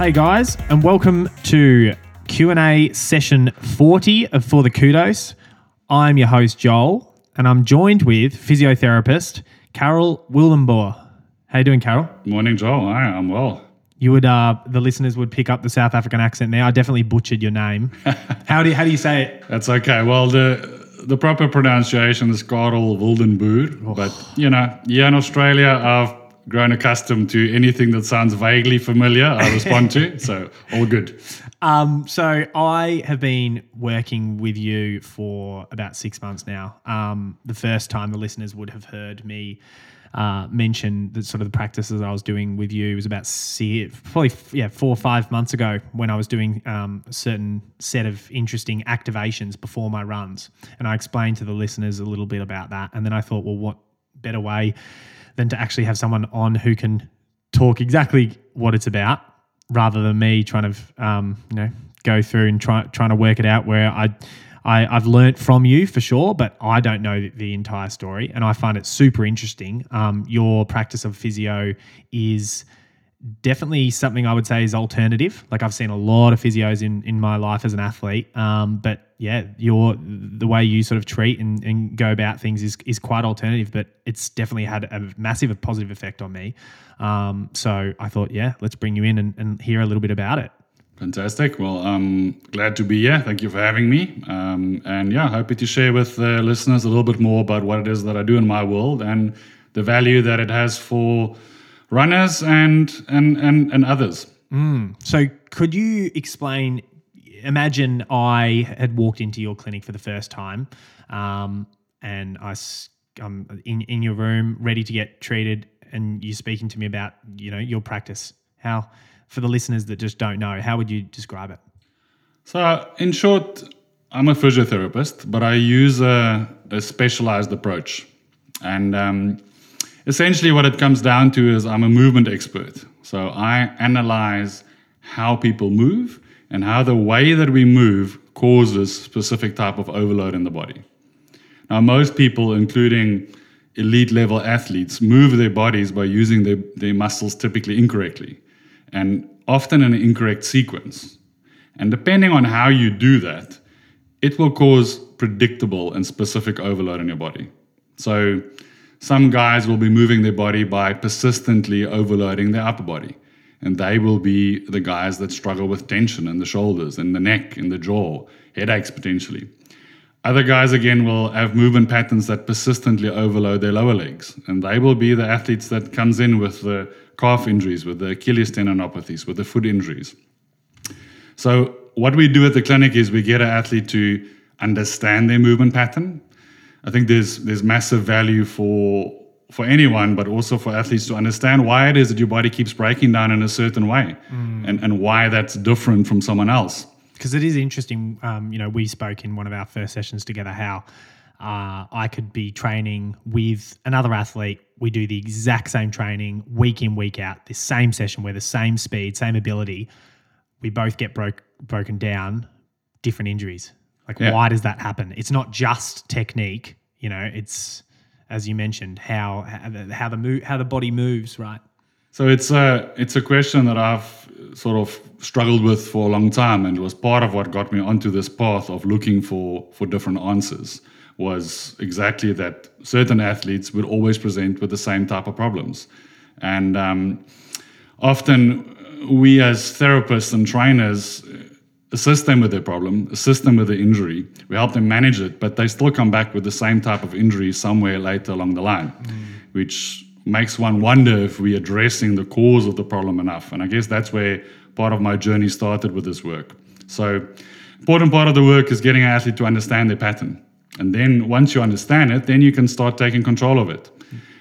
Hey guys, and welcome to Q&A session 40 of For the Kudos. I'm your host Joel, and I'm joined with physiotherapist Carol Willenboer. How you doing, Carol? Morning, Joel. Hi, I'm well. You would, uh, the listeners would pick up the South African accent there. I definitely butchered your name. how do you, how do you say it? That's okay. Well, the the proper pronunciation is Carel Wildenboer, but you know, here in Australia, I've grown accustomed to anything that sounds vaguely familiar. I respond to, so all good. Um, so I have been working with you for about six months now. Um, the first time the listeners would have heard me uh, mention the sort of the practices I was doing with you was about probably yeah four or five months ago when I was doing um, a certain set of interesting activations before my runs, and I explained to the listeners a little bit about that, and then I thought, well, what better way than to actually have someone on who can talk exactly what it's about rather than me trying to um, you know go through and try trying to work it out where I I, have learnt from you for sure, but I don't know the, entire story, and I find it super interesting. Um, your practice of physio is definitely something I would say is alternative. Like I've seen a lot of physios in in my life as an athlete, um, but yeah, your the way you sort of treat and, and go about things is is quite alternative, but it's definitely had a massive positive effect on me. Um, so I thought, yeah, let's bring you in and, and hear a little bit about it. Fantastic. Well, I'm glad to be here. Thank you for having me. Um, and yeah, happy to share with the listeners a little bit more about what it is that I do in my world and the value that it has for runners and and and, and others. Mm. So, could you explain? Imagine I had walked into your clinic for the first time, um, and I, I'm in in your room, ready to get treated, and you're speaking to me about you know your practice. How for the listeners that just don't know, how would you describe it? So, in short, I'm a physiotherapist, but I use a, a specialized approach. And um, essentially, what it comes down to is I'm a movement expert. So, I analyze how people move and how the way that we move causes specific type of overload in the body. Now, most people, including elite level athletes, move their bodies by using their, their muscles typically incorrectly and often in an incorrect sequence. And depending on how you do that, it will cause predictable and specific overload in your body. So, some guys will be moving their body by persistently overloading their upper body. And they will be the guys that struggle with tension in the shoulders, in the neck, in the jaw, headaches potentially. Other guys, again, will have movement patterns that persistently overload their lower legs. And they will be the athletes that comes in with the calf injuries, with the Achilles tendinopathies, with the foot injuries. So, what we do at the clinic is we get an athlete to understand their movement pattern. I think there's there's massive value for for anyone, but also for athletes to understand why it is that your body keeps breaking down in a certain way, mm. and and why that's different from someone else. Because it is interesting. Um, you know, we spoke in one of our first sessions together how uh, I could be training with another athlete. We do the exact same training week in, week out, the same session where the same speed, same ability. We both get broke broken down, different injuries. Like, yeah. why does that happen? It's not just technique. You know, it's as you mentioned how how the how the, how the body moves, right? So it's a it's a question that I've sort of struggled with for a long time, and it was part of what got me onto this path of looking for for different answers was exactly that certain athletes would always present with the same type of problems. And um, often we, as therapists and trainers, assist them with their problem, assist them with the injury. We help them manage it, but they still come back with the same type of injury somewhere later along the line, mm. which makes one wonder if we're addressing the cause of the problem enough. And I guess that's where part of my journey started with this work. So, important part of the work is getting an athlete to understand their pattern. And then once you understand it, then you can start taking control of it.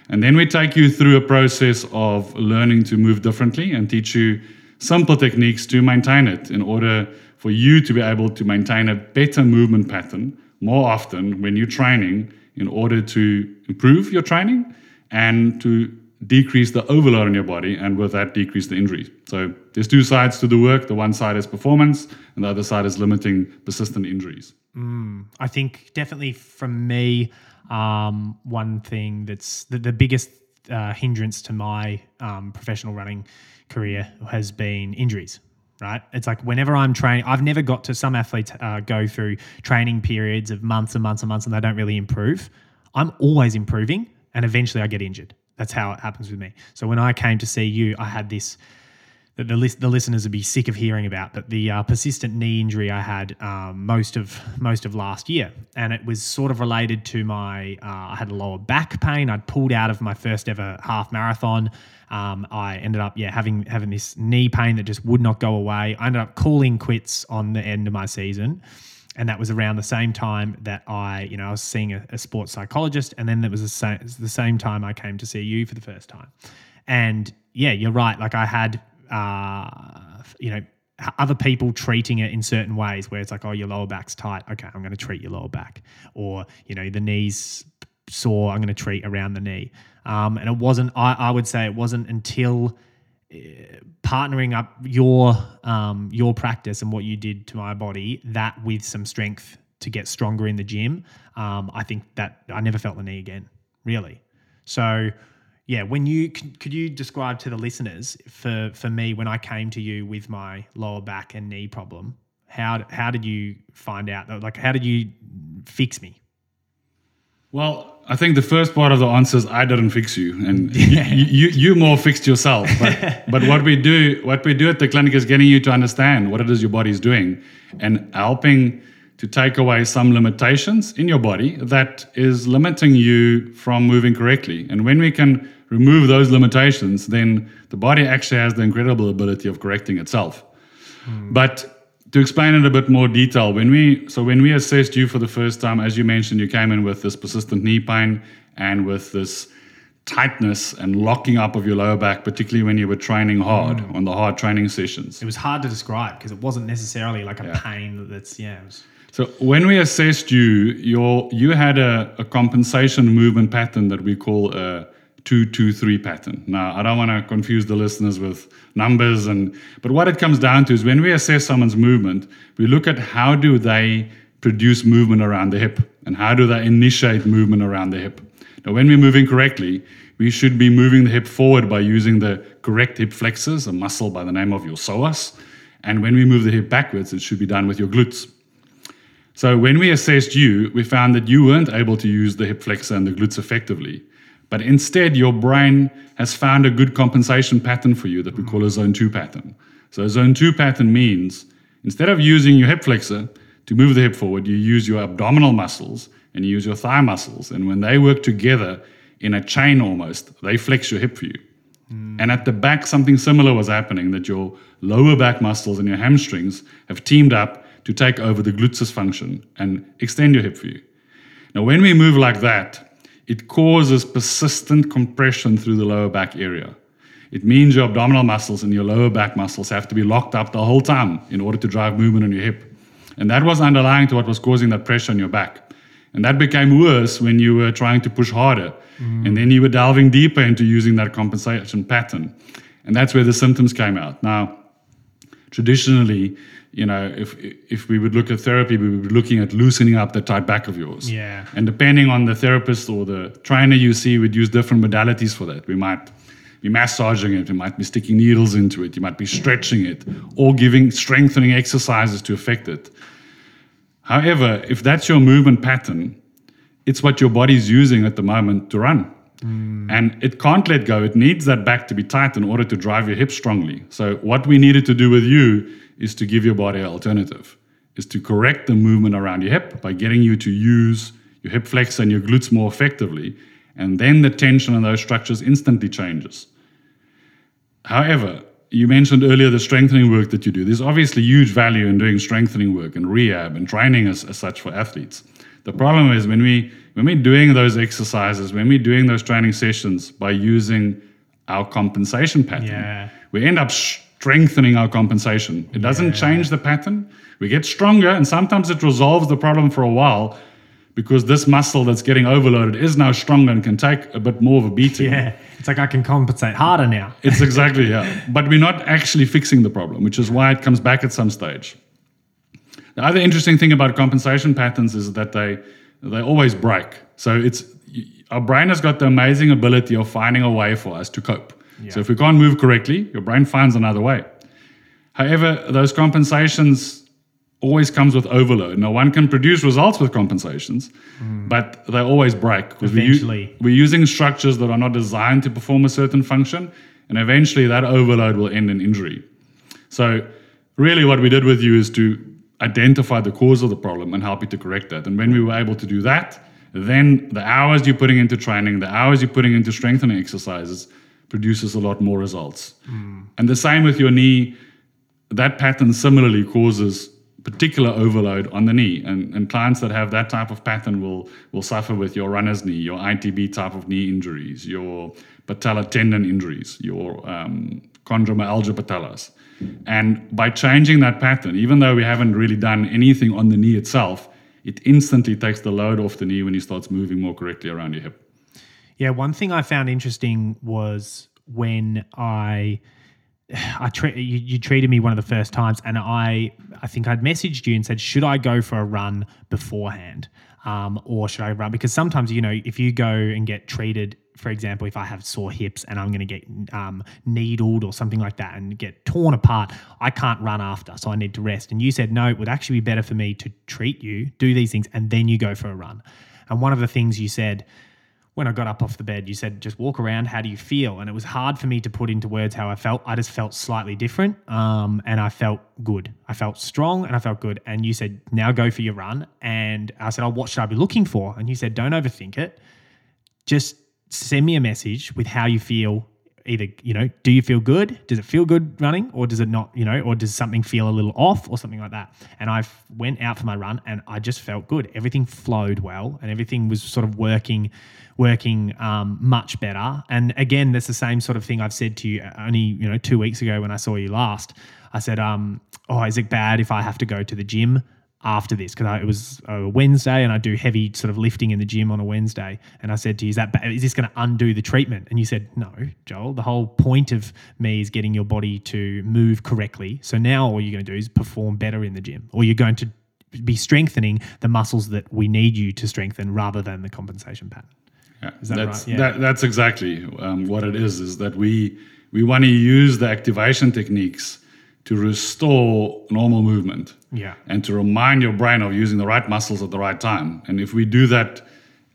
And then we take you through a process of learning to move differently and teach you simple techniques to maintain it in order for you to be able to maintain a better movement pattern more often when you're training in order to improve your training and to decrease the overload on your body and with that decrease the injuries. So there's two sides to the work. The one side is performance and the other side is limiting persistent injuries. Mm, I think definitely from me, um, one thing that's the, the biggest uh, hindrance to my um, professional running career has been injuries. right? It's like whenever I'm training, I've never got to some athletes uh, go through training periods of months and months and months and they don't really improve. I'm always improving and eventually I get injured. That's how it happens with me. So when I came to see you, I had this that the list, the listeners would be sick of hearing about, but the uh, persistent knee injury I had um, most of most of last year, and it was sort of related to my uh, I had a lower back pain. I'd pulled out of my first ever half marathon. Um, I ended up yeah having having this knee pain that just would not go away. I ended up calling quits on the end of my season. And that was around the same time that I, you know, I was seeing a, a sports psychologist, and then it was the same, the same time I came to see you for the first time. And yeah, you're right. Like I had uh, you know, other people treating it in certain ways where it's like, oh, your lower back's tight. Okay, I'm going to treat your lower back. Or, you know, the knees sore, I'm going to treat around the knee. Um, and it wasn't, I, I would say it wasn't until uh, partnering up your um, your practice and what you did to my body that with some strength to get stronger in the gym um, i think that i never felt the knee again really so yeah, when you could you describe to the listeners for for me when I came to you with my lower back and knee problem, how how did you find out like how did you fix me? Well, I think the first part of the answer is I didn't fix you, and you, you, you more fixed yourself. But but what we do what we do at the clinic is getting you to understand what it is your body is doing, and helping to take away some limitations in your body that is limiting you from moving correctly. And when we can remove those limitations, then the body actually has the incredible ability of correcting itself. Mm. But to explain in a bit more detail, when we so when we assessed you for the first time, as you mentioned, you came in with this persistent knee pain and with this tightness and locking up of your lower back, particularly when you were training hard mm. on the hard training sessions. It was hard to describe because it wasn't necessarily like a yeah. pain that's yeah. Was... So when we assessed you, your you had a, a compensation movement pattern that we call a 223 pattern. Now, I don't want to confuse the listeners with numbers and but what it comes down to is when we assess someone's movement, we look at how do they produce movement around the hip and how do they initiate movement around the hip. Now, when we're moving correctly, we should be moving the hip forward by using the correct hip flexors, a muscle by the name of your psoas. And when we move the hip backwards, it should be done with your glutes. So when we assessed you, we found that you weren't able to use the hip flexor and the glutes effectively. But instead, your brain has found a good compensation pattern for you that we call a zone 2 pattern. So, a zone 2 pattern means instead of using your hip flexor to move the hip forward, you use your abdominal muscles and you use your thigh muscles. And when they work together in a chain almost, they flex your hip for you. Mm. And at the back, something similar was happening that your lower back muscles and your hamstrings have teamed up to take over the gluteus function and extend your hip for you. Now, when we move like that, it causes persistent compression through the lower back area. It means your abdominal muscles and your lower back muscles have to be locked up the whole time in order to drive movement on your hip. And that was underlying to what was causing that pressure on your back. And that became worse when you were trying to push harder. Mm. And then you were delving deeper into using that compensation pattern. And that's where the symptoms came out. Now, traditionally, you know, if if we would look at therapy, we would be looking at loosening up the tight back of yours. Yeah. And depending on the therapist or the trainer you see, we'd use different modalities for that. We might be massaging it, we might be sticking needles into it, you might be stretching it, or giving strengthening exercises to affect it. However, if that's your movement pattern, it's what your body's using at the moment to run. Mm. And it can't let go. It needs that back to be tight in order to drive your hips strongly. So, what we needed to do with you is to give your body an alternative, is to correct the movement around your hip by getting you to use your hip flex and your glutes more effectively. And then the tension on those structures instantly changes. However, you mentioned earlier the strengthening work that you do. There's obviously huge value in doing strengthening work and rehab and training as, as such for athletes. The problem is when we when we're doing those exercises, when we're doing those training sessions by using our compensation pattern, yeah. we end up strengthening our compensation. It doesn't yeah. change the pattern. We get stronger, and sometimes it resolves the problem for a while because this muscle that's getting overloaded is now stronger and can take a bit more of a beating. Yeah, it's like I can compensate harder now. it's exactly, yeah. But we're not actually fixing the problem, which is why it comes back at some stage. The other interesting thing about compensation patterns is that they they always break. So it's our brain has got the amazing ability of finding a way for us to cope. Yeah. So if we can't move correctly, your brain finds another way. However, those compensations always comes with overload. Now, one can produce results with compensations, mm. but they always break because we we're using structures that are not designed to perform a certain function, and eventually that overload will end in injury. So, really, what we did with you is to identify the cause of the problem and help you to correct that. And when we were able to do that, then the hours you're putting into training, the hours you're putting into strengthening exercises, produces a lot more results. And the same with your knee. That pattern similarly causes particular overload on the knee. And, and clients that have that type of pattern will, will suffer with your runner's knee, your ITB type of knee injuries, your patella tendon injuries, your um, chondromalacia patellas. And by changing that pattern, even though we haven't really done anything on the knee itself, it instantly takes the load off the knee when he starts moving more correctly around your hip. Yeah, one thing I found interesting was when I I tre- you, you treated me one of the first times, and I I think I'd messaged you and said, should I go for a run beforehand, um, or should I run? Because sometimes you know if you go and get treated, for example, if I have sore hips and I'm going to get um, needled or something like that and get torn apart, I can't run after, so I need to rest. And you said no, it would actually be better for me to treat you, do these things, and then you go for a run. And one of the things you said when I got up off the bed, you said, just walk around. How do you feel? And it was hard for me to put into words how I felt. I just felt slightly different. Um, and I felt good. I felt strong and I felt good. And you said, now go for your run. And I said, oh, what should I be looking for? And you said, don't overthink it. Just send me a message with how you feel. Either, you know, do you feel good? Does it feel good running or does it not, you know, or does something feel a little off or something like that? And I went out for my run and I just felt good. Everything flowed well and everything was sort of working working um, much better. And again, that's the same sort of thing I've said to you only you know two weeks ago when I saw you last. I said, um, "Oh, is it bad if I have to go to the gym after this?" Because it was a Wednesday and I do heavy sort of lifting in the gym on a Wednesday. And I said to you, "Is that ba- is this going to undo the treatment?" And you said, "No, Joel. The whole point of me is getting your body to move correctly. So now all you're going to do is perform better in the gym, or you're going to be strengthening the muscles that we need you to strengthen rather than the compensation pattern." Yeah, Is that that's, right? Yeah. that, that's exactly um, what it is. Is that we we want to use the activation techniques to restore normal movement Yeah. and to remind your brain of using the right muscles at the right time. And if we do that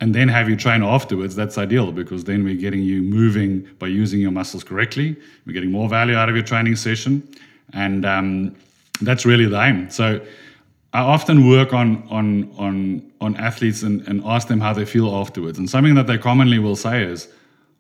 and then have you train afterwards, that's ideal because then we're getting you moving by using your muscles correctly. We're getting more value out of your training session, and um, that's really the aim. So. I often work on on on on athletes and, and ask them how they feel afterwards. And something that they commonly will say is,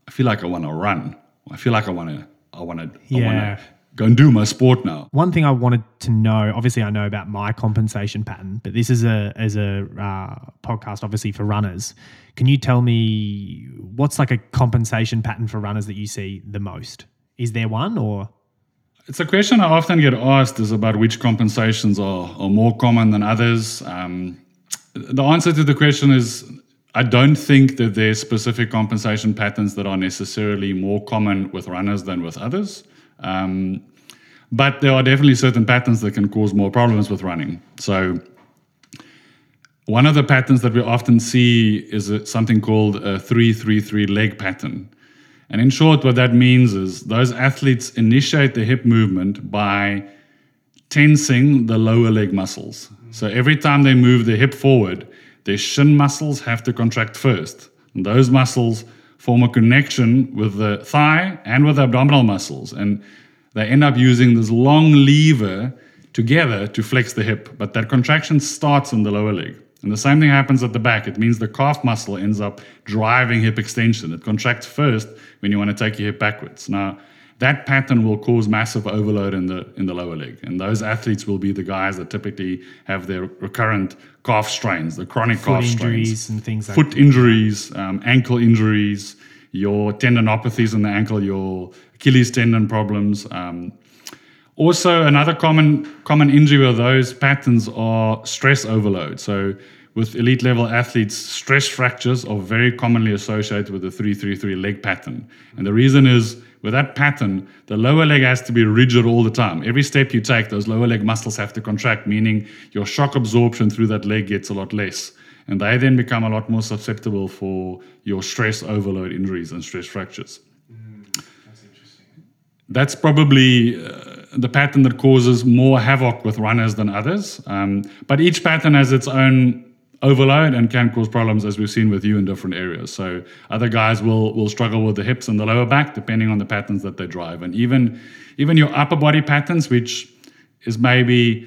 "I feel like I want to run. I feel like I want to. I want to. I want Yeah. to go and do my sport now." One thing I wanted to know, obviously, I know about my compensation pattern, but this is a as a uh, podcast, obviously for runners. Can you tell me what's like a compensation pattern for runners that you see the most? Is there one, or It's a question I often get asked is about which compensations are, are more common than others. Um, the answer to the question is I don't think that there's specific compensation patterns that are necessarily more common with runners than with others. Um, but there are definitely certain patterns that can cause more problems with running. So, one of the patterns that we often see is something called a 333 leg pattern. And in short, what that means is those athletes initiate the hip movement by tensing the lower leg muscles. So every time they move the hip forward, their shin muscles have to contract first. And those muscles form a connection with the thigh and with the abdominal muscles. And they end up using this long lever together to flex the hip. But that contraction starts in the lower leg. And the same thing happens at the back. It means the calf muscle ends up driving hip extension. It contracts first when you want to take your hip backwards. Now, that pattern will cause massive overload in the in the lower leg. And those athletes will be the guys that typically have their recurrent calf strains, the chronic foot calf injuries strains, and things like foot injuries, um, ankle injuries, your tendinopathies in the ankle, your Achilles tendon problems. Um, also, another common common injury of those patterns are stress overload. So, with elite level athletes, stress fractures are very commonly associated with the 333 leg pattern. And the reason is with that pattern, the lower leg has to be rigid all the time. Every step you take, those lower leg muscles have to contract, meaning your shock absorption through that leg gets a lot less. And they then become a lot more susceptible for your stress overload injuries and stress fractures. That's probably uh, the pattern that causes more havoc with runners than others. Um, but each pattern has its own overload and can cause problems, as we've seen with you in different areas. So other guys will will struggle with the hips and the lower back, depending on the patterns that they drive, and even even your upper body patterns, which is maybe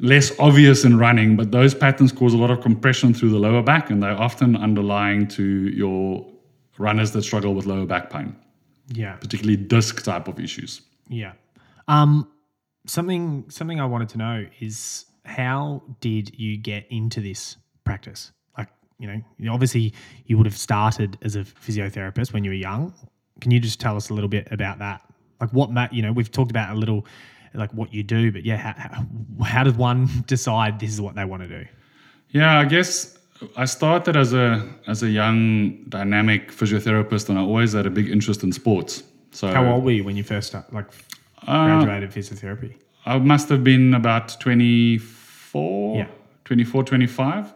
less obvious in running, but those patterns cause a lot of compression through the lower back, and they're often underlying to your runners that struggle with lower back pain, Yeah. particularly disc type of issues. Yeah. Um, something something I wanted to know is how did you get into this practice? Like, you know, obviously you would have started as a physiotherapist when you were young. Can you just tell us a little bit about that? Like, what you know, we've talked about a little, like what you do, but yeah, how, how, how does one decide this is what they want to do? Yeah, I guess I started as a as a young dynamic physiotherapist, and I always had a big interest in sports. So How old were you when you first start, like Uh, graduated physiotherapy? I must have been about 24, Yeah. 24, 25.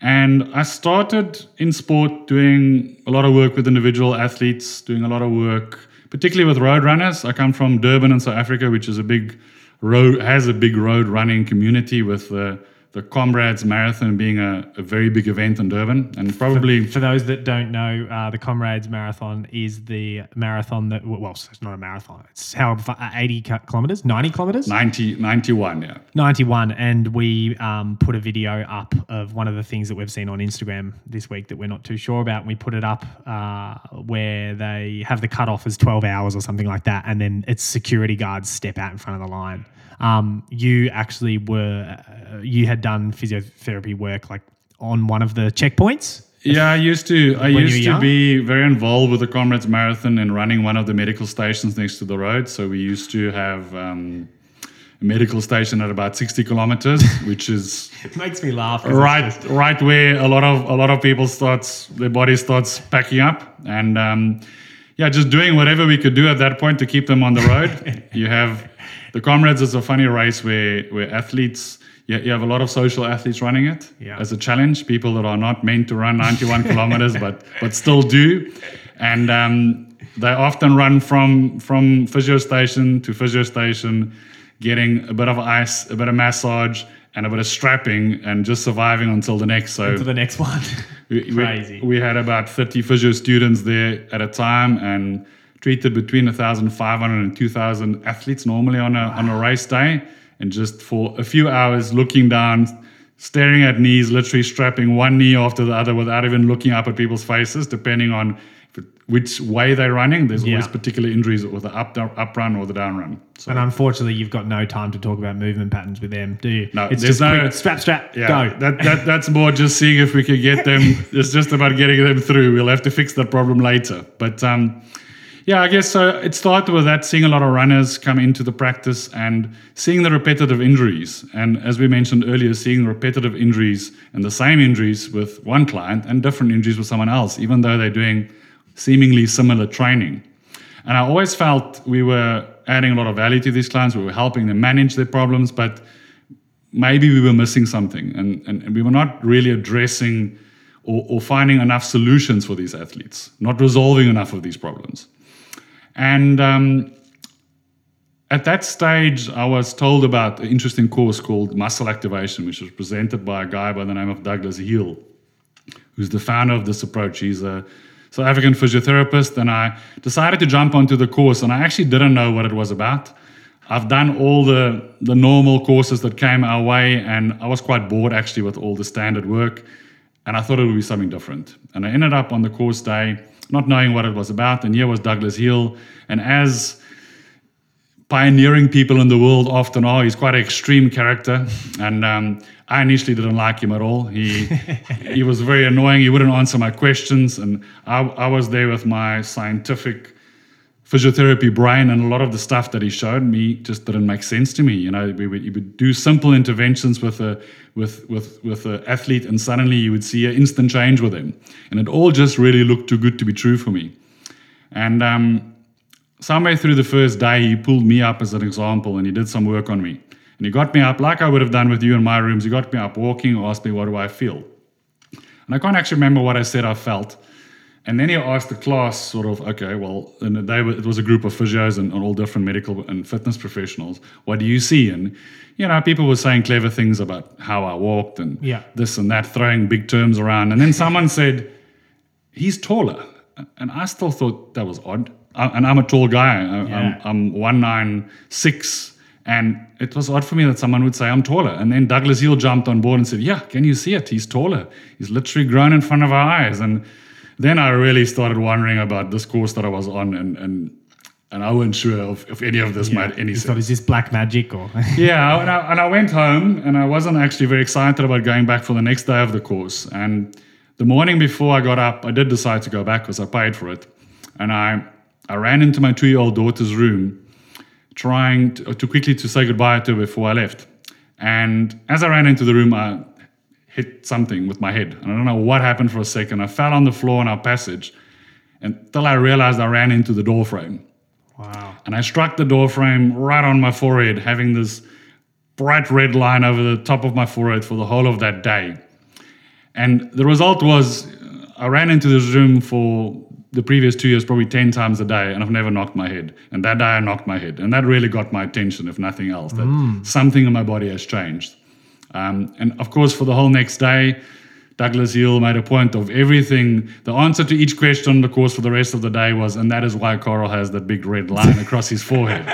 And I started in sport doing a lot of work with individual athletes, doing a lot of work, particularly with road runners. I come from Durban in South Africa, which is a big road, has a big road running community with the, the Comrades Marathon being a, a very big event in Durban. And probably For those that don't know, uh, the Comrades Marathon is the marathon that, well, it's not a marathon. It's how far- uh, 80 kilometers, 90 kilometers? 90, 91, yeah. 91. And we um, put a video up of one of the things that we've seen on Instagram this week that we're not too sure about. And we put it up uh, where they have the cutoff as 12 hours or something like that. And then it's security guards step out in front of the line. Um, you actually were, uh, you had done physiotherapy work like on one of the checkpoints. Yeah, I used to. I used to be very involved with the Comrades Marathon and running one of the medical stations next to the road. So we used to have um, a medical station at about sixty kilometers, which is It makes me laugh. right, right where a lot of a lot of people starts their body starts packing up, and um, yeah, just doing whatever we could do at that point to keep them on the road. you have the Comrades is a funny race where where athletes. You, you have a lot of social athletes running it Yeah. as a challenge. People that are not meant to run 91 kilometers, but but still do, and um, they often run from from physio station to physio station, getting a bit of ice, a bit of massage, and a bit of strapping, and just surviving until the next. So to the next one. we, we- Crazy. We, had about 30 physio students there at a time and treated between 1,500 and 2,000 athletes normally on a, on a race day. And just for a few hours looking down, staring at knees, literally strapping one knee after the other without even looking up at people's faces, depending on it- which way they're running. There's always particular injuries with the up, up run or the down run. So And unfortunately, you've got no time to talk about movement patterns with them, do you? No, it's just no- quick, strap, strap, Yeah, go. that, that that's more just seeing if we could get them. it's just about getting them through. We'll have to fix that problem later. But um, yeah, I guess so. It started with that, seeing a lot of runners come into the practice and seeing the repetitive injuries. And as we mentioned earlier, seeing repetitive injuries and the same injuries with one client and different injuries with someone else, even though they're doing seemingly similar training. And I always felt we were adding a lot of value to these clients. We were helping them manage their problems, but maybe we were missing something and, and, and we were not really addressing or, or finding enough solutions for these athletes, not resolving enough of these problems. And um, at that stage, I was told about an interesting course called Muscle Activation, which was presented by a guy by the name of Douglas Hill, who's the founder of this approach. He's a South African physiotherapist, and I decided to jump onto the course, and I actually didn't know what it was about. I've done all the, the normal courses that came our way, and I was quite bored actually with all the standard work, and I thought it would be something different. And I ended up on the course day not knowing what it was about, and here was Douglas Hill. and as pioneering people in the world often are. He's quite an extreme character, and um, I initially didn't like him at all. He he was very annoying. He wouldn't answer my questions, and I, I was there with my scientific physiotherapy brain, and a lot of the stuff that he showed me just didn't make sense to me. You know, we would, he would do simple interventions with a with with with an athlete, and suddenly you would see an instant change with him, and it all just really looked too good to be true for me. And um, somewhere through the first day, he pulled me up as an example and he did some work on me. And he got me up like I would have done with you in my rooms. He got me up walking, asked me, What do I feel? And I can't actually remember what I said I felt. And then he asked the class, sort of, okay, well, and they were, it was a group of physios and, and all different medical and fitness professionals. What do you see? And, you know, people were saying clever things about how I walked and Yeah. this and that, throwing big terms around. And then someone said, he's taller. And I still thought that was odd. I, and I'm a tall guy. I, Yeah. I'm, I'm 196. And it was odd for me that someone would say I'm taller. And then Douglas Hill jumped on board and said, Yeah, can you see it? He's taller. He's literally grown in front of our eyes. And then I really started wondering about this course that I was on. And, and, and I wasn't sure if, if any of this made any You sense thought, is this black magic or? yeah, and I, and I went home and I wasn't actually very excited about going back for the next day of the course. And the morning before I got up, I did decide to go back because I paid for it. And I, I ran into my two year old daughter's room trying to, to quickly to say goodbye to her before I left. And as I ran into the room, I hit something with my head. And I don't know what happened for a second. I fell on the floor in our passage until I realized I ran into the door frame wow. and I struck the door frame right on my forehead, having this bright red line over the top of my forehead for the whole of that day. And the result was uh, I ran into this room for the previous two years probably 10 times a day, and I've never knocked my head. And that day I knocked my head. And that really got my attention, if nothing else, that something in my body has changed. Um, and of course, for the whole next day, Douglas Hill made a point of everything. The answer to each question on the course for the rest of the day was, and that is why Carl has that big red line across his forehead.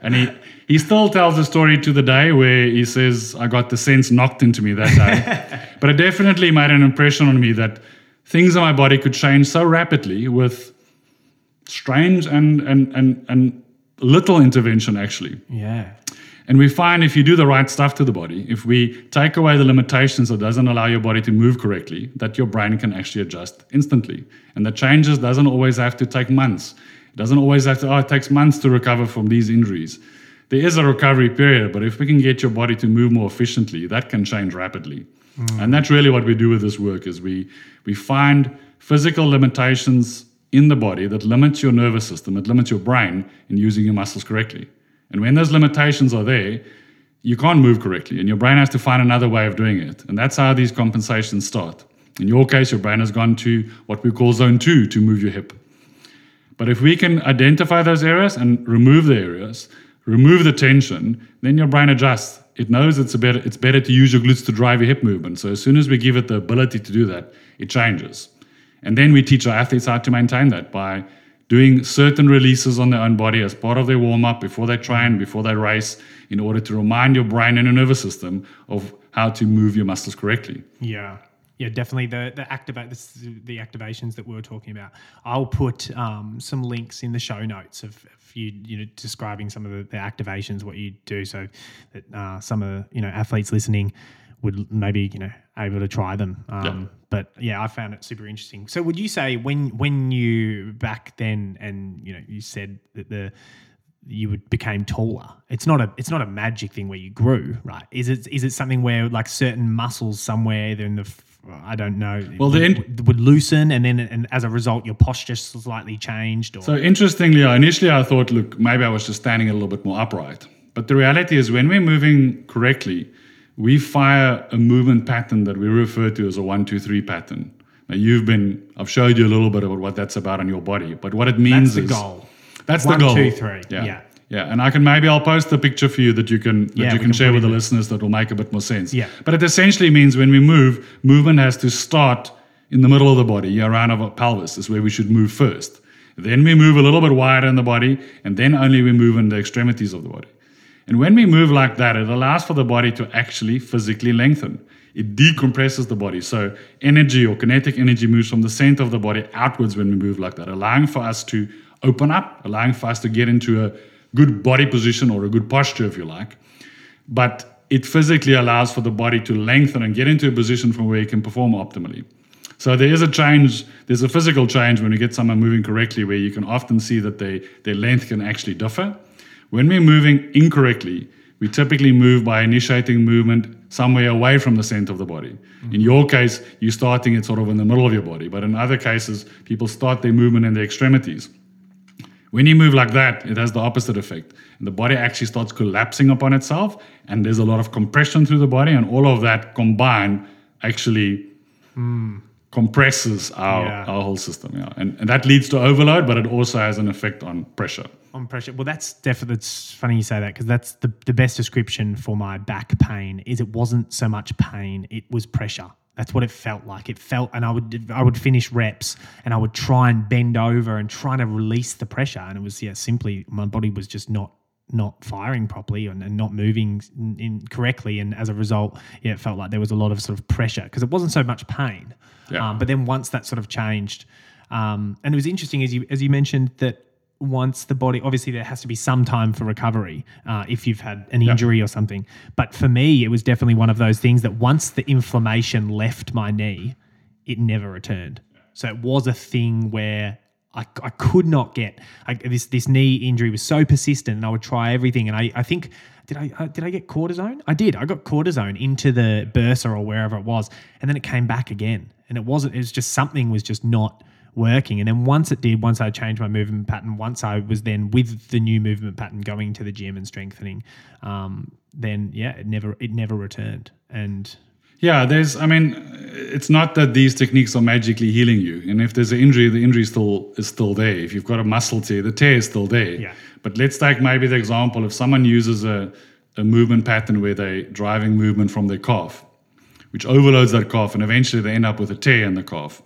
And he, he still tells the story to the day where he says, I got the sense knocked into me that day. but it definitely made an impression on me that things in my body could change so rapidly with strange and, and, and, and little intervention, actually. Yeah. And we find if you do the right stuff to the body, if we take away the limitations that doesn't allow your body to move correctly, that your brain can actually adjust instantly. And the changes doesn't always have to take months. It doesn't always have to, oh, it takes months to recover from these injuries. There is a recovery period, but if we can get your body to move more efficiently, that can change rapidly. Mm. And that's really what we do with this work is we we find physical limitations in the body that limits your nervous system, that limits your brain in using your muscles correctly. And when those limitations are there, you can't move correctly, and your brain has to find another way of doing it. And that's how these compensations start. In your case, your brain has gone to what we call zone two to move your hip. But if we can identify those areas and remove the areas, remove the tension, then your brain adjusts. It knows it's better it's better to use your glutes to drive your hip movement. So as soon as we give it the ability to do that, it changes. And then we teach our athletes how to maintain that by doing certain releases on their own body as part of their warm up before they train, before they race, in order to remind your brain and your nervous system of how to move your muscles correctly. Yeah. Yeah, definitely the the activate this is the activations that we were talking about. I'll put um, some links in the show notes of, of you you know describing some of the, the activations what you do, so that uh, some of the, you know athletes listening would maybe you know able to try them. Um, But yeah, I found it super interesting. So would you say when when you back then and you know you said that the you would became taller. It's not a it's not a magic thing where you grew, right? Is it is it something where like certain muscles somewhere in the I don't know. Well, the would, in- would loosen and then and as a result your posture slightly changed or So interestingly, initially I thought, look, maybe I was just standing a little bit more upright. But the reality is, when we're moving correctly, we fire a movement pattern that we refer to as a one, two, three pattern. Now you've been, I've showed you a little bit about what that's about on your body, but what it means that's the goal. That's One, the goal. two, three. Yeah. Yeah. yeah. And I can maybe I'll post a picture for you that you can that Yeah, you can, can share with the in the- listeners that will make a bit more sense. Yeah. But it essentially means when we move, movement has to start in the middle of the body, around our pelvis is where we should move first. Then we move a little bit wider in the body, and then only we move in the extremities of the body. And when we move like that, it allows for the body to actually physically lengthen. It decompresses the body. So energy or kinetic energy moves from the center of the body outwards when we move like that, allowing for us to open up, allowing for us to get into a good body position or a good posture, if you like. But it physically allows for the body to lengthen and get into a position from where it can perform optimally. So there is a change, there's a physical change when you get someone moving correctly where you can often see that they, their length can actually differ. When we're moving incorrectly, we typically move by initiating movement somewhere away from the center of the body. In your case, you're starting it sort of in the middle of your body, but in other cases, people start their movement in the extremities. When you move like that, it has the opposite effect. And the body actually starts collapsing upon itself, and there's a lot of compression through the body, and all of that combined actually hmm. Compresses our, Yeah. our whole system. Yeah. And, and that leads to overload, but it also has an effect on pressure. on pressure. Well, that's definitely. It's funny you say that because that's the the best description for my back pain. Is it wasn't so much pain; it was pressure. That's what it felt like. It felt, and I would I would finish reps, and I would try and bend over and try to release the pressure, and it was yeah, simply my body was just not not firing properly and, and not moving in, in correctly, and as a result, yeah, it felt like there was a lot of sort of pressure because it wasn't so much pain. Yeah. Um, but then once that sort of changed, um, and it was interesting as you as you mentioned that once the body obviously there has to be some time for recovery uh, if you've had an injury or something. But for me, it was definitely one of those things that once the inflammation left my knee, it never returned. So it was a thing where. I, I could not get I, this this knee injury was so persistent and I would try everything and I, I think did I uh, did I get cortisone? I did. I got cortisone into the bursa or wherever it was, and then it came back again. And it wasn't. It was just something was just not working. And then once it did, once I changed my movement pattern, once I was then with the new movement pattern, going to the gym and strengthening, um, then yeah, it never it never returned. And Yeah, there's, I mean, it's not that these techniques are magically healing you. And if there's an injury, the injury still is still there. If you've got a muscle tear, the tear is still there. Yeah. But let's take maybe the example if someone uses a, a movement pattern where they're driving movement from their calf, which overloads that calf, and eventually they end up with a tear in the calf.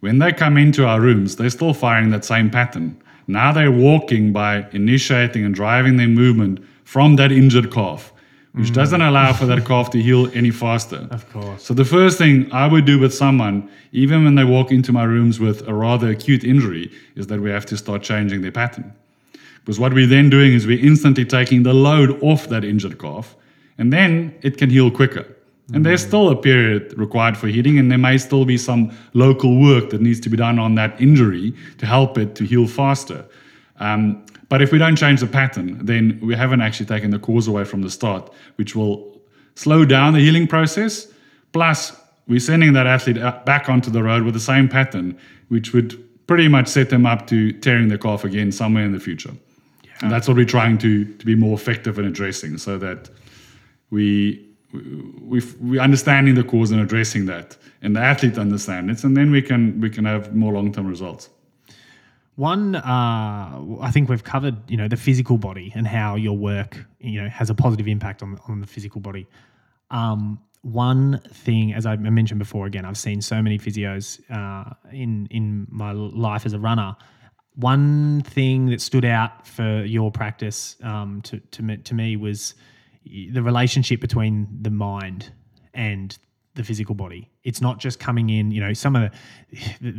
When they come into our rooms, they're still firing that same pattern. Now they're walking by initiating and driving their movement from that injured calf, which doesn't allow for that calf to heal any faster. of course, So the first thing I would do with someone, even when they walk into my rooms with a rather acute injury, is that we have to start changing their pattern. Because what we're then doing is we're instantly taking the load off that injured calf, and then it can heal quicker. And there's still a period required for healing, and there may still be some local work that needs to be done on that injury to help it to heal faster. Um, but if we don't change the pattern, then we haven't actually taken the cause away from the start, which will slow down the healing process. Plus, we're sending that athlete back onto the road with the same pattern, which would pretty much set them up to tearing the calf again somewhere in the future. And that's what we're trying to, to be more effective in addressing so that we, we, we understanding the cause and addressing that and the athlete understands it and then we can we can have more long-term results One, uh, I think we've covered, you know, the physical body and how your work, you know, has a positive impact on on the physical body. Um, one thing, as I mentioned before, again, I've seen so many physios uh, in in my life as a runner. One thing that stood out for your practice um, to to me, to me was the relationship between the mind and the physical body. It's not just coming in, you know, some of the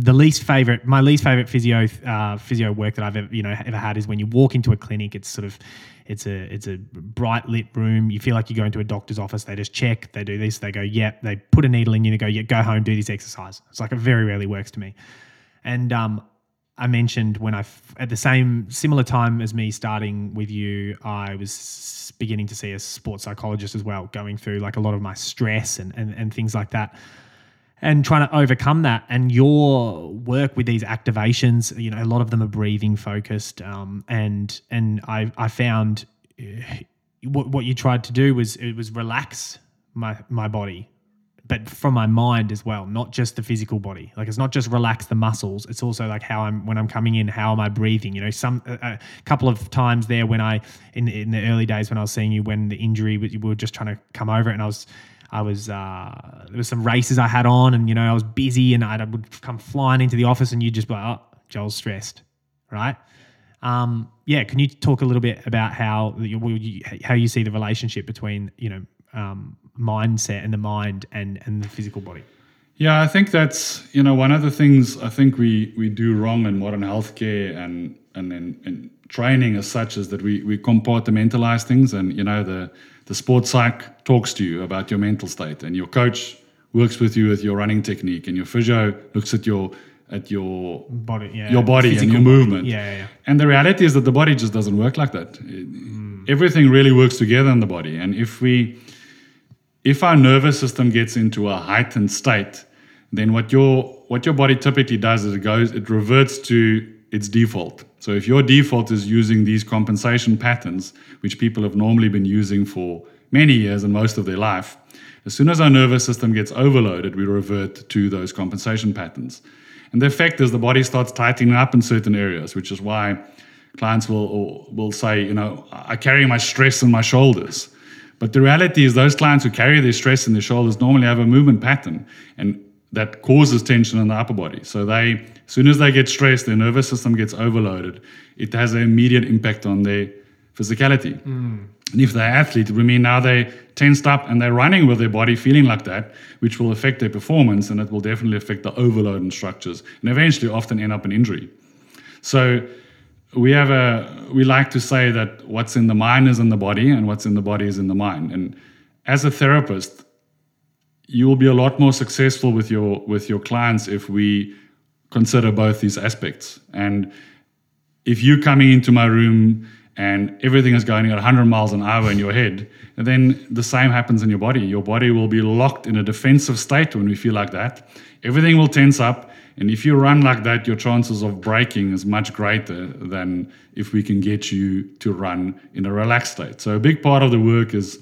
the least favorite, my least favorite physio uh, physio work that I've ever, you know ever had is when you walk into a clinic. It's sort of it's a it's a bright lit room. You feel like you go into a doctor's office. They just check, they do this, they go, yep. They put a needle in you. They go, yeah, go home, do this exercise. It's like it very rarely works to me. And um, I mentioned when I, at the same similar time as me starting with you, I was beginning to see a sports psychologist as well, going through like a lot of my stress and, and, and things like that and trying to overcome that. And your work with these activations, you know, a lot of them are breathing focused. Um, and and I I found uh, what what you tried to do was it was relax my my body, but from my mind as well, not just the physical body. Like it's not just relax the muscles. It's also like how I'm when I'm coming in, how am I breathing? You know, some a, couple of times there when I in in the early days when I was seeing you when the injury we were just trying to come over and I was. I was uh, there was some races I had on, and you know I was busy, and I would come flying into the office, and you'd just be like, "Oh, Joel's stressed," right? Um, yeah, can you talk a little bit about how you, how you see the relationship between you know um, mindset and the mind and and the physical body? Yeah, I think that's you know one of the things I think we we do wrong in modern healthcare and and in, in training as such is that we we compartmentalize things and you know the the sports psych talks to you about your mental state and your coach works with you with your running technique and your physio looks at your at your Body, yeah, your body and your movement. Yeah, yeah, yeah. And the reality is that the body just doesn't work like that. Hmm. Everything really works together in the body. And if we if our nervous system gets into a heightened state, then what your what your body typically does is it goes it reverts to its default. So if your default is using these compensation patterns, which people have normally been using for many years and most of their life, as soon as our nervous system gets overloaded, we revert to those compensation patterns. And the effect is the body starts tightening up in certain areas, which is why clients will will say, you know, I carry my stress in my shoulders. But the reality is those clients who carry their stress in their shoulders normally have a movement pattern and that causes tension in the upper body. So they as soon as they get stressed, their nervous system gets overloaded. It has an immediate impact on their physicality. Mm. And if they're athlete, we mean now they tensed up and they're running with their body feeling like that, which will affect their performance and it will definitely affect the overload and structures and eventually often end up in injury. So we have a we like to say that what's in the mind is in the body and what's in the body is in the mind. And as a therapist, you will be a lot more successful with your with your clients if we consider both these aspects. And if you're coming into my room and everything is going at 100 miles an hour in your head, then the same happens in your body. Your body will be locked in a defensive state when we feel like that. Everything will tense up. And if you run like that, your chances of breaking is much greater than if we can get you to run in a relaxed state. So, a big part of the work is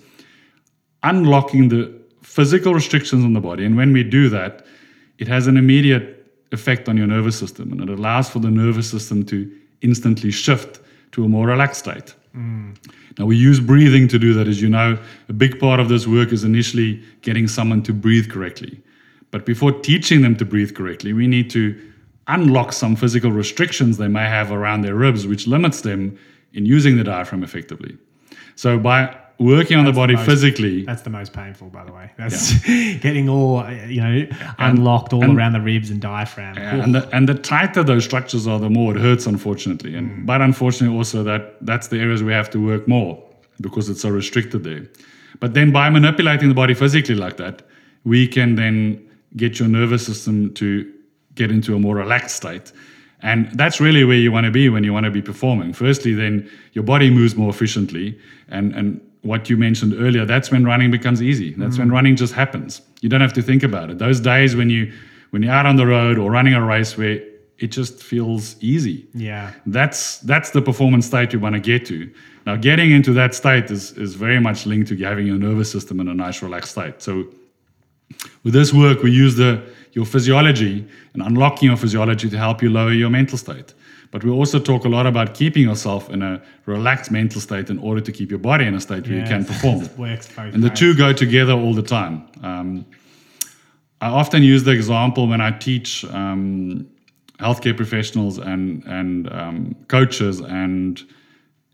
unlocking the physical restrictions on the body. And when we do that, it has an immediate effect on your nervous system and it allows for the nervous system to instantly shift to a more relaxed state. Mm. Now, we use breathing to do that. As you know, a big part of this work is initially getting someone to breathe correctly. But before teaching them to breathe correctly, we need to unlock some physical restrictions they may have around their ribs, which limits them in using the diaphragm effectively. So, by working on the body the most, physically. That's the most painful, by the way. That's yeah. getting all you know unlocked all and, around the ribs and diaphragm. Yeah, and the, and the tighter those structures are, the more it hurts, unfortunately. And mm. but unfortunately, also that that's the areas we have to work more because it's so restricted there. But then by manipulating the body physically like that, we can then get your nervous system to get into a more relaxed state. And that's really where you want to be when you want to be performing. Firstly, then your body moves more efficiently and, and what you mentioned earlier, that's when running becomes easy. That's mm. when running just happens. You don't have to think about it. Those days when you when you're out on the road or running a race where it just feels easy. Yeah. That's that's the performance state you want to get to. Now getting into that state is is very much linked to having your nervous system in a nice relaxed state. So with this work we use the your physiology and unlocking your physiology to help you lower your mental state. But we also talk a lot about keeping yourself in a relaxed mental state in order to keep your body in a state where you can perform. works both and the two go together all the time. Um, I often use the example when I teach um, healthcare professionals and and um, coaches and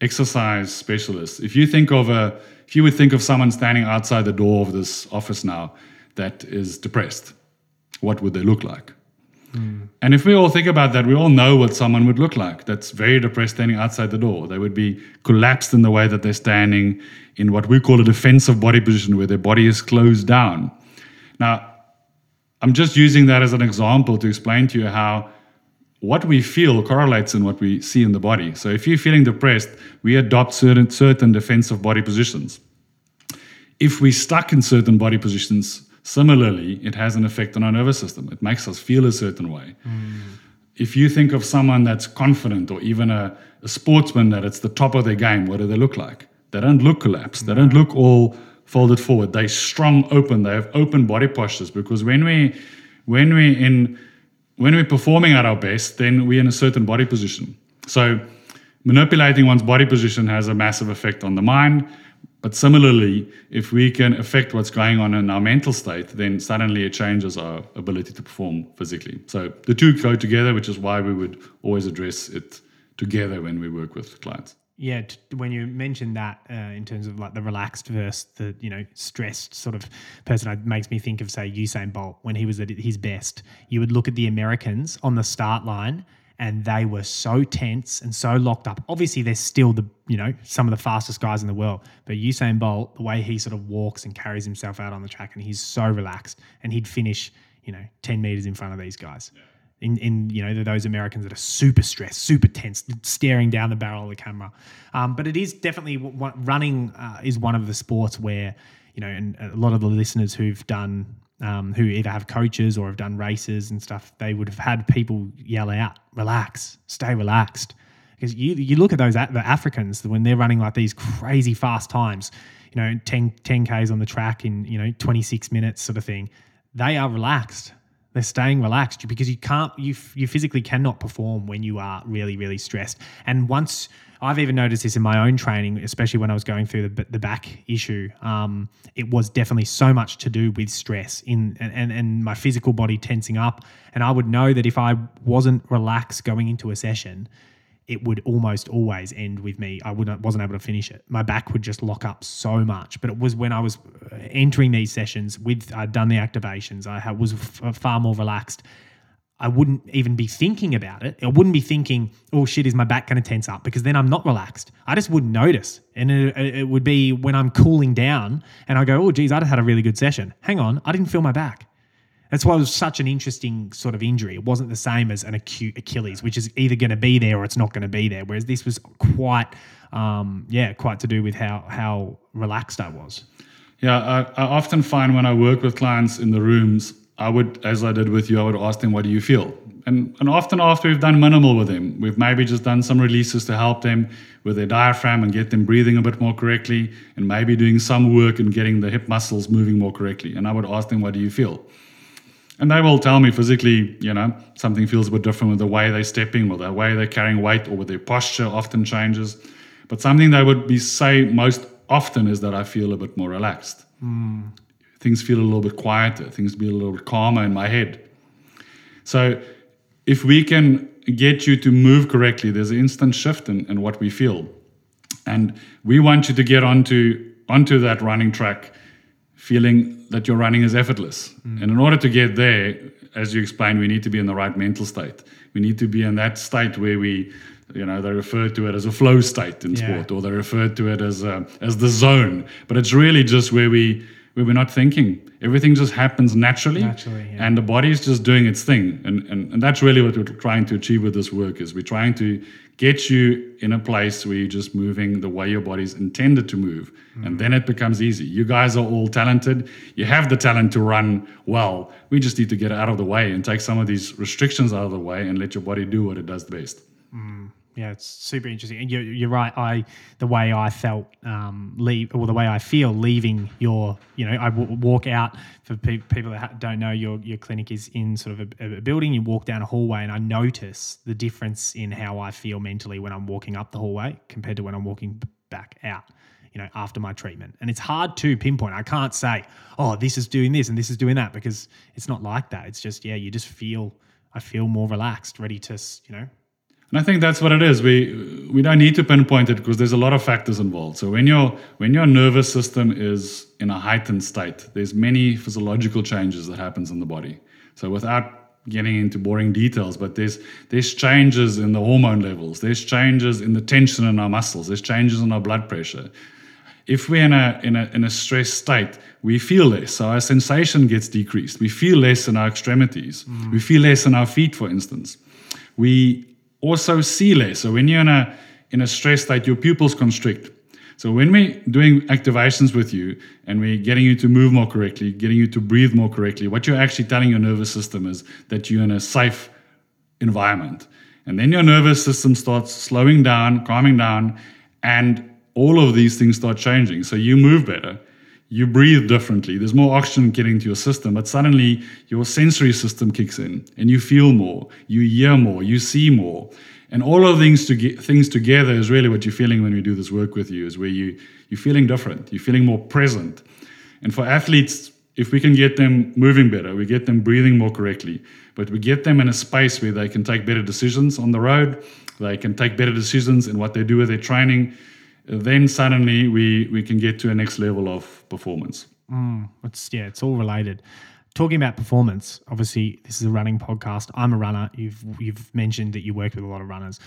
exercise specialists. If you think of a, if you would think of someone standing outside the door of this office now that is depressed, what would they look like? Hmm. And if we all think about that, we all know what someone would look like that's very depressed standing outside the door. They would be collapsed in the way that they're standing in what we call a defensive body position where their body is closed down. Now, I'm just using that as an example to explain to you how what we feel correlates in what we see in the body. So if you're feeling depressed, we adopt certain certain defensive body positions. If we're stuck in certain body positions, Similarly, it has an effect on our nervous system. It makes us feel a certain way. Mm. If you think of someone that's confident or even a, a, sportsman that it's the top of their game, what do they look like? They don't look collapsed. They don't look all folded forward. They're strong, open. They have open body postures because when we when we in when we're performing at our best, then we're in a certain body position. So manipulating one's body position has a massive effect on the mind but similarly, if we can affect what's going on in our mental state, then suddenly it changes our ability to perform physically. So the two go together, which is why we would always address it together when we work with clients. Yeah, when you mentioned that uh, in terms of like the relaxed versus the you know stressed sort of person, it makes me think of say Usain Bolt when he was at his best. You would look at the Americans on the start line and they were so tense and so locked up. Obviously, they're still the you know some of the fastest guys in the world, but Usain Bolt, the way he sort of walks and carries himself out on the track, and he's so relaxed, and he'd finish you know ten meters in front of these guys. Yeah. In, in you know those Americans that are super stressed, super tense, staring down the barrel of the camera. Um, but it is definitely running uh, is one of the sports where you know, and a lot of the listeners who've done um, who either have coaches or have done races and stuff, they would have had people yell out, relax, stay relaxed. Because you you look at those the Africans when they're running like these crazy fast times, you know, 10 10k's on the track in you know 26 minutes sort of thing. They are relaxed. They're staying relaxed because you can't you you physically cannot perform when you are really really stressed. And once I've even noticed this in my own training, especially when I was going through the, the back issue. Um, it was definitely so much to do with stress in and, and, and my physical body tensing up. And I would know that if I wasn't relaxed going into a session, it would almost always end with me. I wouldn't wasn't able to finish it. My back would just lock up so much. But it was when I was uh, entering these sessions with I'd done the activations. I was f- far more relaxed I wouldn't even be thinking about it. I wouldn't be thinking, oh shit, is my back going to tense up? Because then I'm not relaxed. I just wouldn't notice. And it, it, would be when I'm cooling down and I go, oh, geez, I just had a really good session. Hang on, I didn't feel my back. That's why it was such an interesting sort of injury. It wasn't the same as an acute Achilles, which is either going to be there or it's not going to be there. Whereas this was quite, um, yeah, quite to do with how how relaxed I was. Yeah, I, I often find when I work with clients in the rooms, I would, as I did with you, I would ask them, "What do you feel?" And and often after we've done minimal with them, we've maybe just done some releases to help them with their diaphragm and get them breathing a bit more correctly, and maybe doing some work and getting the hip muscles moving more correctly. And I would ask them, "What do you feel?" And they will tell me physically, you know, something feels a bit different with the way they're stepping, or the way they're carrying weight, or with their posture often changes. But something they would be say most often is that I feel a bit more relaxed. Mm things feel a little bit quieter, things be a little bit calmer in my head. So if we can get you to move correctly, there's an instant shift in, in what we feel. And we want you to get onto onto that running track feeling that your running is effortless. Mm. And in order to get there, as you explained, we need to be in the right mental state. We need to be in that state where we, you know, they refer to it as a flow state in yeah. sport, or they refer to it as a, as the zone. But it's really just where we where we're not thinking. Everything just happens naturally, naturally yeah. and the body is just doing its thing. And, and, and that's really what we're trying to achieve with this work is we're trying to get you in a place where you're just moving the way your body's intended to move. Mm-hmm. And then it becomes easy. You guys are all talented. You have the talent to run well. We just need to get out of the way and take some of these restrictions out of the way and let your body do what it does best. Mm yeah, it's super interesting. And you're, you're right. I the way I felt um, leave, or the way I feel leaving your, you know, I w- walk out for pe- people that ha- don't know your your clinic is in sort of a, a, building. You walk down a hallway, and I notice the difference in how I feel mentally when I'm walking up the hallway compared to when I'm walking back out. You know, after my treatment, and it's hard to pinpoint. I can't say, oh, this is doing this and this is doing that because it's not like that. It's just yeah, you just feel. I feel more relaxed, ready to you know and I think that's what it is. We we don't need to pinpoint it because there's a lot of factors involved. So when your when your nervous system is in a heightened state, there's many physiological changes that happens in the body. So without getting into boring details, but there's there's changes in the hormone levels, there's changes in the tension in our muscles, there's changes in our blood pressure. If we're in a in a in a stressed state, we feel less. So our sensation gets decreased. We feel less in our extremities. Mm. We feel less in our feet, for instance. We also see less. So when you're in a in a stress state, your pupils constrict. So when we're doing activations with you and we're getting you to move more correctly, getting you to breathe more correctly, what you're actually telling your nervous system is that you're in a safe environment. And then your nervous system starts slowing down, calming down, and all of these things start changing. So you move better, you breathe differently, there's more oxygen getting to your system, but suddenly your sensory system kicks in and you feel more, you hear more, you see more. And all of things to get things together is really what you're feeling when we do this work with you, is where you you're feeling different, you're feeling more present. And for athletes, if we can get them moving better, we get them breathing more correctly, but we get them in a space where they can take better decisions on the road, they can take better decisions in what they do with their training then suddenly we we can get to a next level of performance. Mm, it's yeah, it's all related. Talking about performance, obviously this is a running podcast. I'm a runner. You've you've mentioned that you worked with a lot of runners.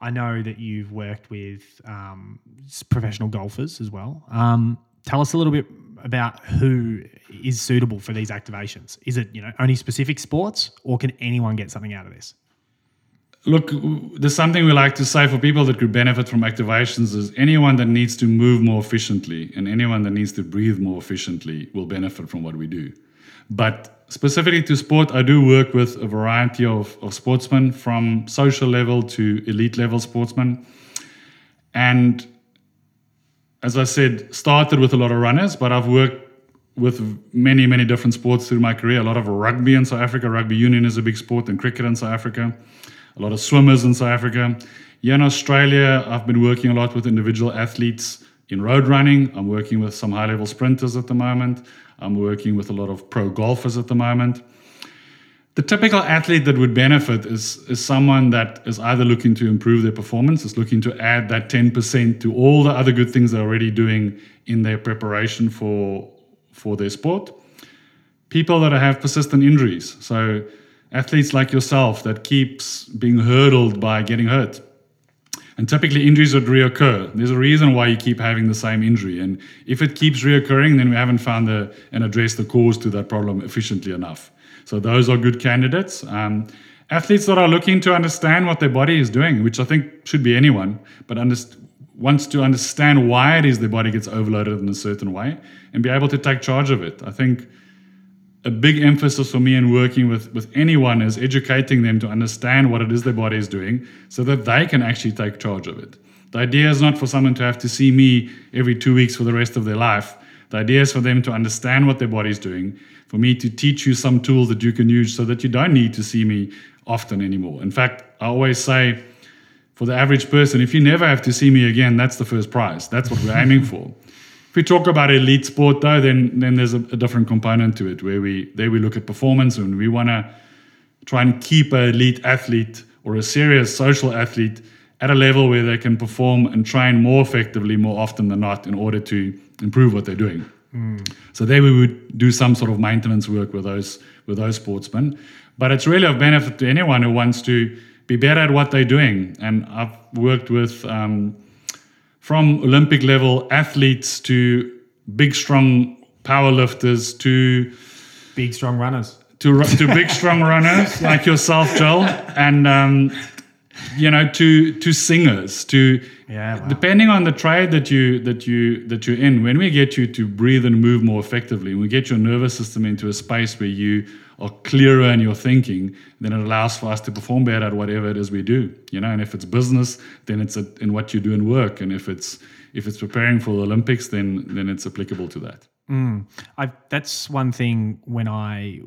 I know that you've worked with um, professional golfers as well. Um, tell us a little bit about who is suitable for these activations. Is it you know only specific sports, or can anyone get something out of this? Look, there's something we like to say for people that could benefit from activations is anyone that needs to move more efficiently and anyone that needs to breathe more efficiently will benefit from what we do. But specifically to sport, I do work with a variety of, of sportsmen from social level to elite level sportsmen. And as I said, started with a lot of runners, but I've worked with many, many different sports through my career. A lot of rugby in South Africa. Rugby union is a big sport, and cricket in South Africa. A lot of swimmers in South Africa. Here in Australia, I've been working a lot with individual athletes in road running. I'm working with some high level sprinters at the moment. I'm working with a lot of pro golfers at the moment. The typical athlete that would benefit is, is someone that is either looking to improve their performance, is looking to add that 10% to all the other good things they're already doing in their preparation for, for their sport. People that have persistent injuries. So athletes like yourself that keeps being hurdled by getting hurt and typically injuries would reoccur. There's a reason why you keep having the same injury. And if it keeps reoccurring, then we haven't found the, and addressed the cause to that problem efficiently enough. So those are good candidates. Um, athletes that are looking to understand what their body is doing, which I think should be anyone, but underst- wants to understand why it is their body gets overloaded in a certain way and be able to take charge of it. I think a big emphasis for me in working with, with anyone is educating them to understand what it is their body is doing so that they can actually take charge of it. The idea is not for someone to have to see me every two weeks for the rest of their life. The idea is for them to understand what their body is doing, for me to teach you some tools that you can use so that you don't need to see me often anymore. In fact, I always say for the average person, if you never have to see me again, that's the first prize. That's what we're aiming for. If we talk about elite sport, though, then then there's a, a different component to it where we there we look at performance and we want to try and keep an elite athlete or a serious social athlete at a level where they can perform and train more effectively more often than not in order to improve what they're doing. Mm. So there we would do some sort of maintenance work with those with those sportsmen. But it's really of benefit to anyone who wants to be better at what they're doing. And I've worked with um, from Olympic level athletes to big, strong powerlifters to big, strong runners. To, to big, strong runners like yourself, Joel, and um, you know, to to singers, to yeah, wow. depending on the trade that you that you that you're in. When we get you to breathe and move more effectively, we get your nervous system into a space where you are clearer in your thinking, then it allows for us to perform better at whatever it is we do. You know, and if it's business, then it's in what you do in work, and if it's if it's preparing for the Olympics, then then it's applicable to that. Mm. That's one thing when I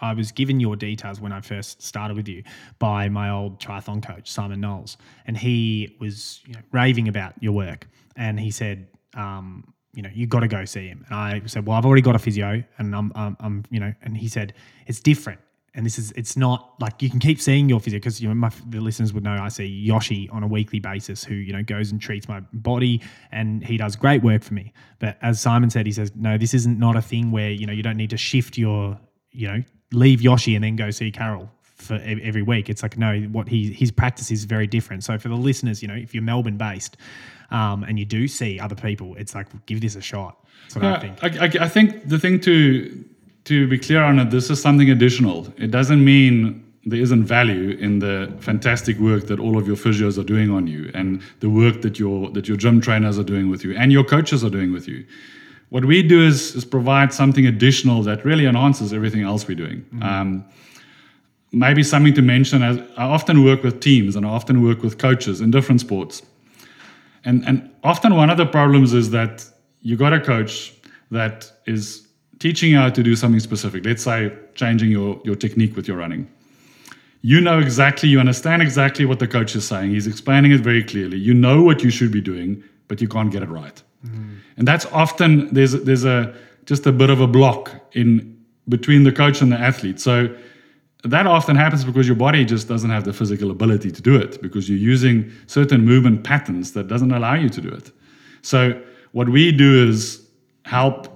I was given your details when I first started with you by my old triathlon coach Simon Knowles, and he was you know, raving about your work, and he said, um, you know, you got to go see him. And I said, well, I've already got a physio, and I'm, I'm, I'm, you know, and he said it's different. And this is, it's not like you can keep seeing your physio because you know my, the listeners would know I see Yoshi on a weekly basis who you know goes and treats my body, and he does great work for me. But as Simon said, he says, no, this isn't not a thing where you know you don't need to shift your, you know, leave Yoshi and then go see Carel for every week. It's like no, what he his practice is very different. So for the listeners, you know, if you're Melbourne based, um, and you do see other people, it's like give this a shot. That's what yeah, I think. I, I, think the thing to to be clear on it, this is something additional. It doesn't mean there isn't value in the fantastic work that all of your physios are doing on you, and the work that your that your gym trainers are doing with you, and your coaches are doing with you. What we do is, is provide something additional that really enhances everything else we're doing. Mm-hmm. Um, maybe something to mention as I often work with teams and I often work with coaches in different sports. And, and often one of the problems is that you got a coach that is teaching you how to do something specific. Let's say changing your, your technique with your running. You know exactly, you understand exactly what the coach is saying. He's explaining it very clearly. You know what you should be doing, but you can't get it right. Mm. And that's often there's there's a just a bit of a block in between the coach and the athlete. So that often happens because your body just doesn't have the physical ability to do it because you're using certain movement patterns that doesn't allow you to do it. So what we do is help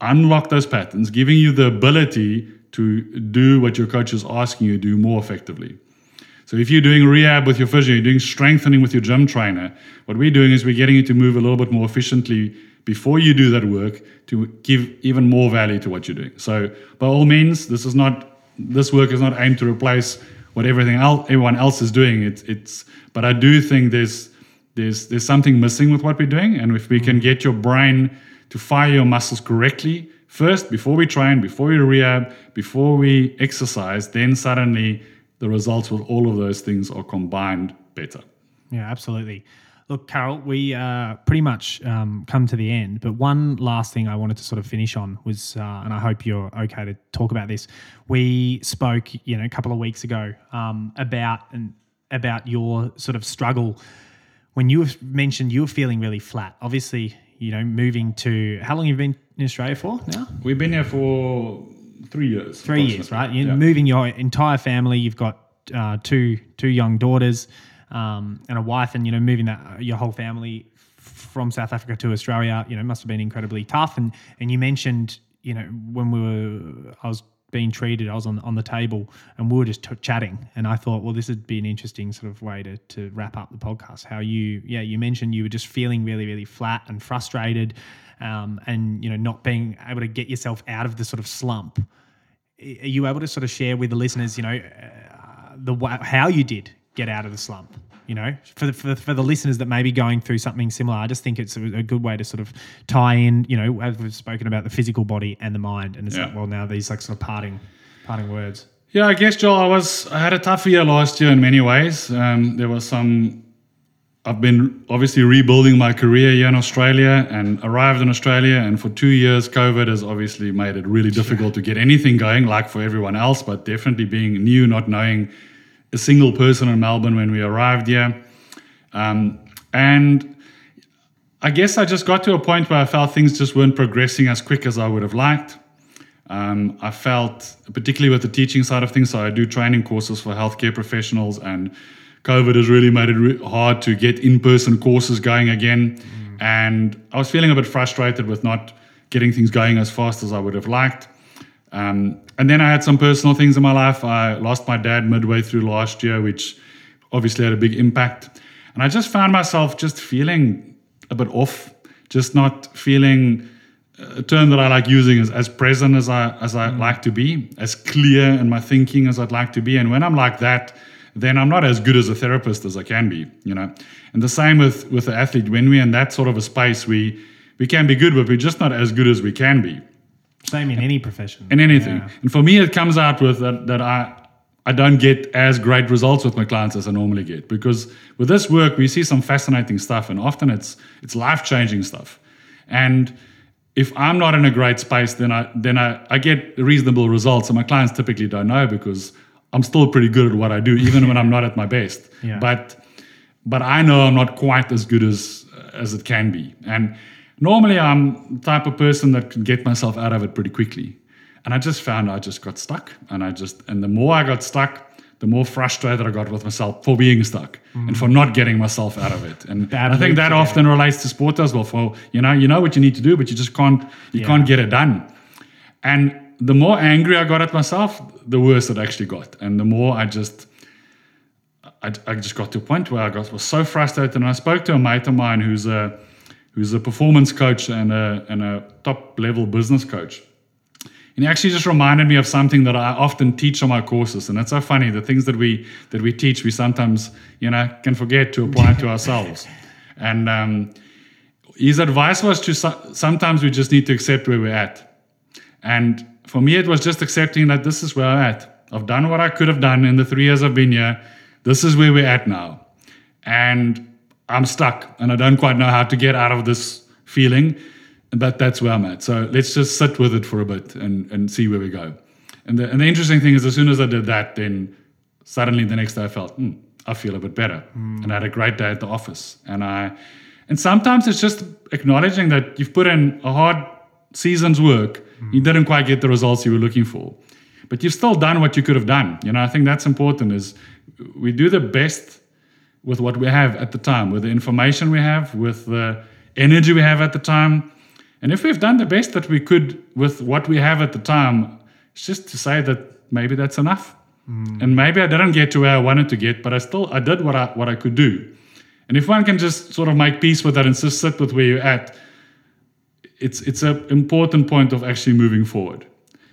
unlock those patterns, giving you the ability to do what your coach is asking you to do more effectively. So if you're doing rehab with your physio, you're doing strengthening with your gym trainer, what we're doing is we're getting you to move a little bit more efficiently before you do that work to give even more value to what you're doing. So by all means, this is not this work is not aimed to replace what everything else everyone else is doing. It's it's but I do think there's there's there's something missing with what we're doing, and if we can mm. get your brain to fire your muscles correctly, first before we train, before we rehab, before we exercise, then suddenly the results with all of those things are combined better. Yeah, absolutely. Look, Carel, we uh, pretty much um, come to the end, but one last thing I wanted to sort of finish on was, uh, and I hope you're okay to talk about this. We spoke, you know, a couple of weeks ago um, about and about your sort of struggle when you mentioned you were feeling really flat. Obviously, you know, moving to how long have you been in Australia for now? We've been here for three years. Three years, right? You're Yeah. moving your entire family. You've got uh, two two young daughters um, and a wife, and you know, moving that your whole family from South Africa to Australia, you know, must have been incredibly tough. And and you mentioned, you know, when we were, I was being treated, I was on on the table, and we were just t- chatting, and I thought, well, this would be an interesting sort of way to to wrap up the podcast. How you, yeah, you mentioned you were just feeling really really flat and frustrated. Um, and you know, not being able to get yourself out of the sort of slump are you able to sort of share with the listeners, you know, uh, the how you did get out of the slump? You know, for the, for the, for the listeners that may be going through something similar, I just think it's a, a good way to sort of tie in. You know, as we've spoken about the physical body and the mind, and it's Yeah. like, well, now these like sort of parting parting words. Yeah, I guess Joel, I was I had a tough year last year in many ways. Um, there was some. I've been obviously rebuilding my career here in Australia and arrived in Australia, and for two years, COVID has obviously made it really difficult to get anything going, like for everyone else. But definitely being new, not knowing a single person in Melbourne when we arrived here, um, and I guess I just got to a point where I felt things just weren't progressing as quick as I would have liked. Um, I felt, particularly with the teaching side of things, so I do training courses for healthcare professionals, and COVID has really made it re- hard to get in person courses going again. And I was feeling a bit frustrated with not getting things going as fast as I would have liked. Um, and then I had some personal things in my life. I lost my dad midway through last year, which obviously had a big impact. And I just found myself just feeling a bit off, just not feeling a term that I like using is as present as I as I mm. like to be, as clear in my thinking as I'd like to be. And when I'm like that, then I'm not as good as a therapist as I can be, you know. And the same with with the athlete. When we're in that sort of a space, we we can be good, but we're just not as good as we can be Same in any profession. in anything. Yeah. And for me, it comes out with that, that I I don't get as great results with my clients as I normally get because with this work we see some fascinating stuff, and often it's it's life changing stuff. And if I'm not in a great space, then I then I, I get reasonable results, and my clients typically don't know because I'm still pretty good at what I do, even when I'm not at my best. Yeah. But but I know I'm not quite as good as as it can be. And normally I'm the type of person that can get myself out of it pretty quickly. And I just found I just got stuck. And I just and the more I got stuck, the more frustrated I got with myself for being stuck and for not getting myself out of it. And I think that often relates to sport as well. For you know, you know what you need to do, but you just can't you Yeah. can't get it done. And the more angry I got at myself, the worse it actually got. And the more I just I, I just got to a point where I got was so frustrated, and I spoke to a mate of mine who's a who's a performance coach and a and a top level business coach. And he actually just reminded me of something that I often teach on my courses, and it's so funny. The things that we that we teach, we sometimes you know can forget to apply to ourselves. And um, his advice was to sometimes we just need to accept where we're at. And for me, it was just accepting that this is where I'm at. I've done what I could have done in the three years I've been here. This is where we're at now. And I'm stuck and I don't quite know how to get out of this feeling. But that's where I'm at. So let's just sit with it for a bit and, and see where we go. And the, and the interesting thing is, as soon as I did that, then suddenly the next day I felt, hmm, I feel a bit better. And I had a great day at the office. And I, and sometimes it's just acknowledging that you've put in a hard season's work, you didn't quite get the results you were looking for, but you've still done what you could have done. You know, I think that's important. Is we do the best with what we have at the time, with the information we have, with the energy we have at the time. And if we've done the best that we could with what we have at the time, it's just to say that maybe that's enough. Hmm. And maybe I didn't get to where I wanted to get, but I still I did what I what I could do. And if one can just sort of make peace with that and just sit with where you're at, it's it's an important point of actually moving forward.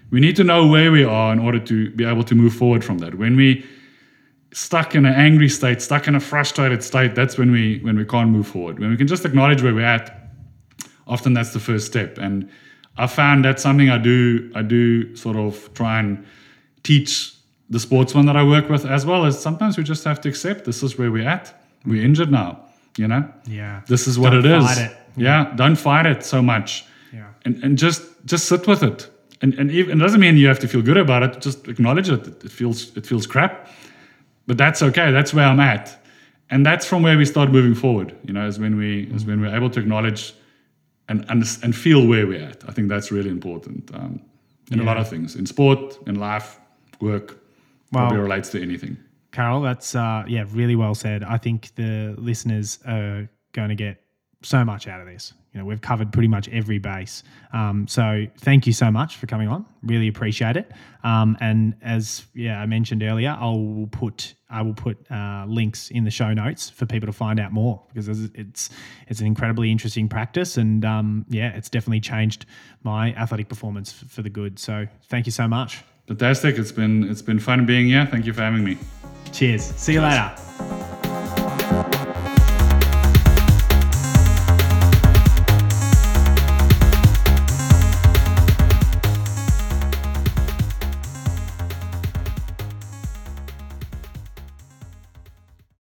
We need to know where we are in order to be able to move forward from that. When we stuck in an angry state, stuck in a frustrated state, that's when we when we can't move forward. When we can just acknowledge where we're at, often that's the first step. And I found that's something I do. I do sort of try and teach the sportsmen that I work with, as well as sometimes we just have to accept this is where we're at. We're injured now. You know. Yeah. This is what Don't it is. fight it. Yeah. Don't fight it so much. Yeah. And and just just sit with it. And and even, it doesn't mean you have to feel good about it. Just acknowledge it. It feels it feels crap, but that's okay. That's where I'm at. And that's from where we start moving forward. You know, is when we is when we're able to acknowledge and and, and feel where we're at. I think that's really important um, in a lot of things, in sport, in life, work. probably Well- relates to anything. Carel, that's uh, yeah, really well said. I think the listeners are going to get so much out of this. You know, we've covered pretty much every base. Um, so thank you so much for coming on. Really appreciate it. Um, and as yeah, I mentioned earlier, I will put I will put uh, links in the show notes for people to find out more because it's it's, an incredibly interesting practice, and um, yeah, it's definitely changed my athletic performance f- for the good. So thank you so much. Fantastic. It's been it's been fun being here. Thank you for having me. Cheers. See you later.